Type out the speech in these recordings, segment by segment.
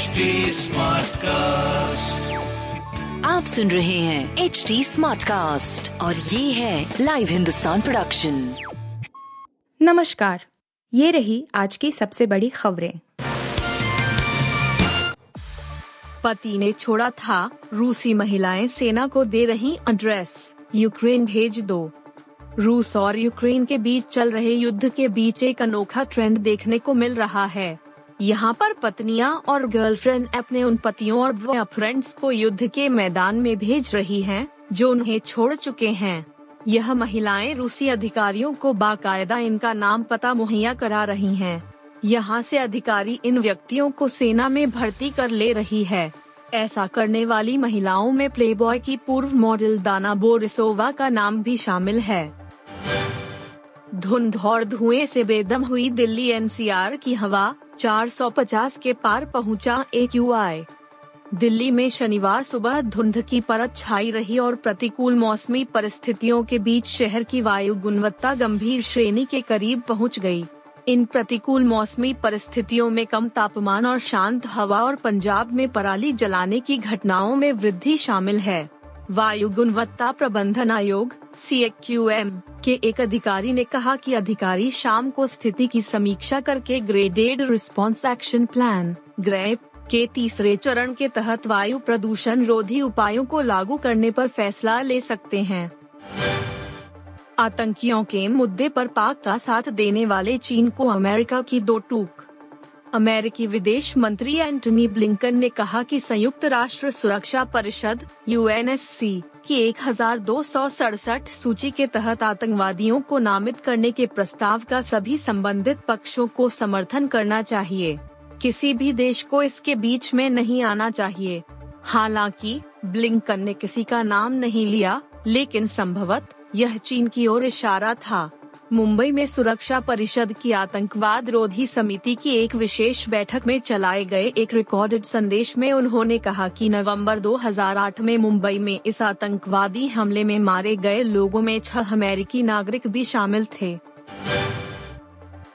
HD cast आप सुन रहे हैं एच डी स्मार्ट कास्ट और ये है लाइव हिंदुस्तान प्रोडक्शन नमस्कार ये रही आज की सबसे बड़ी खबरें। पति ने छोड़ा था रूसी महिलाएँ सेना को दे रही एड्रेस यूक्रेन भेज दो। रूस और यूक्रेन के बीच चल रहे युद्ध के बीच एक अनोखा ट्रेंड देखने को मिल रहा है। यहाँ पर पत्नियाँ और गर्लफ्रेंड अपने उन पतियों और फ्रेंड्स को युद्ध के मैदान में भेज रही हैं, जो उन्हें छोड़ चुके हैं। यह महिलाएँ रूसी अधिकारियों को बाकायदा इनका नाम पता मुहैया करा रही हैं। यहाँ से अधिकारी इन व्यक्तियों को सेना में भर्ती कर ले रही है। ऐसा करने वाली महिलाओं में प्लेबॉय की पूर्व मॉडल दाना बोरिसोवा का नाम भी शामिल है। धुंध और धुएँ से बेदम हुई दिल्ली एनसीआर की हवा 450 के पार पहुँचा एक युवाए दिल्ली में शनिवार सुबह धुंध की परत छाई रही और प्रतिकूल मौसमी परिस्थितियों के बीच शहर की वायु गुणवत्ता गंभीर श्रेणी के करीब पहुँच गई। इन प्रतिकूल मौसमी परिस्थितियों में कम तापमान और शांत हवा और पंजाब में पराली जलाने की घटनाओं में वृद्धि शामिल है वायु गुणवत्ता प्रबंधन आयोग सी के एक अधिकारी ने कहा कि अधिकारी शाम को स्थिति की समीक्षा करके graded response action plan, GRAP, के तीसरे चरण के तहत वायु प्रदूषण रोधी उपायों को लागू करने पर फैसला ले सकते हैं। आतंकियों के मुद्दे पर पाक का साथ देने वाले चीन को अमेरिका की दो टूक। अमेरिकी विदेश मंत्री एंटनी ब्लिंकन ने कहा कि संयुक्त राष्ट्र सुरक्षा परिषद यूएनएससी की एक हज़ार दो सौ सड़सठ सूची के तहत आतंकवादियों को नामित करने के प्रस्ताव का सभी संबंधित पक्षों को समर्थन करना चाहिए। किसी भी देश को इसके बीच में नहीं आना चाहिए। हालाँकि, ब्लिंकन ने किसी का नाम नहीं लिया, लेकिन संभवत यह चीन की ओर इशारा था। मुंबई में सुरक्षा परिषद की आतंकवाद रोधी समिति की एक विशेष बैठक में चलाए गए एक रिकॉर्डेड संदेश में उन्होंने कहा कि नवंबर 2008 में मुंबई में इस आतंकवादी हमले में मारे गए लोगों में छह अमेरिकी नागरिक भी शामिल थे।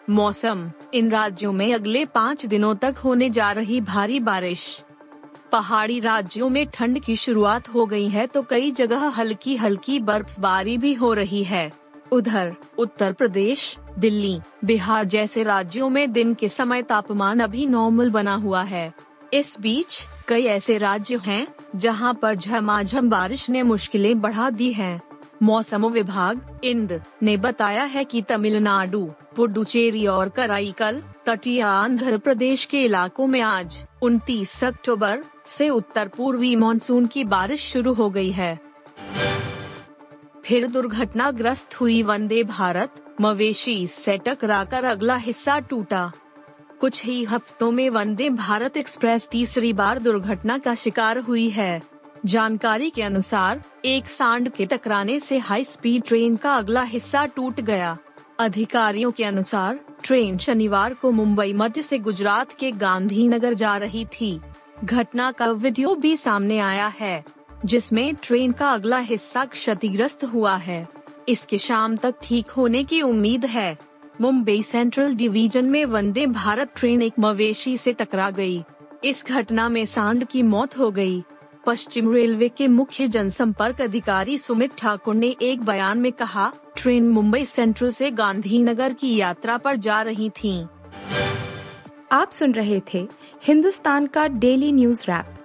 मौसम, इन राज्यों में अगले पाँच दिनों तक होने जा रही भारी बारिश। पहाड़ी राज्यों में ठंड की शुरुआत हो गई है तो कई जगह हल्की हल्की बर्फबारी भी हो रही है। उधर, उत्तर प्रदेश, दिल्ली, बिहार जैसे राज्यों में दिन के समय तापमान अभी नॉर्मल बना हुआ है इस बीच, कई ऐसे राज्य हैं, जहाँ पर झमाझम बारिश ने मुश्किलें बढ़ा दी हैं। मौसम विभाग, इंद, ने बताया है कि तमिलनाडु, पुडुचेरी और कराईकल, तटीय आंध्र प्रदेश के इलाकों में आज 29 अक्टूबर, से उत्तर पूर्वी मानसून की बारिश शुरू हो गई है फिर दुर्घटनाग्रस्त हुई वंदे भारत, मवेशी से टकराकर अगला हिस्सा टूटा। कुछ ही हफ्तों में वंदे भारत एक्सप्रेस तीसरी बार दुर्घटना का शिकार हुई है। जानकारी के अनुसार, एक सांड के टकराने से हाई स्पीड ट्रेन का अगला हिस्सा टूट गया। अधिकारियों के अनुसार ट्रेन शनिवार को मुंबई मध्य से गुजरात के गांधीनगर जा रही थी। घटना का वीडियो भी सामने आया है। जिसमें ट्रेन का अगला हिस्सा क्षतिग्रस्त हुआ है इसके शाम तक ठीक होने की उम्मीद है मुंबई सेंट्रल डिवीज़न में वंदे भारत ट्रेन एक मवेशी से टकरा गई। इस घटना में सांड की मौत हो गई। पश्चिम रेलवे के मुख्य जनसंपर्क अधिकारी सुमित ठाकुर ने एक बयान में कहा, ट्रेन मुंबई सेंट्रल से गांधीनगर की यात्रा पर जा रही थी आप सुन रहे थे हिंदुस्तान का डेली न्यूज़ रैप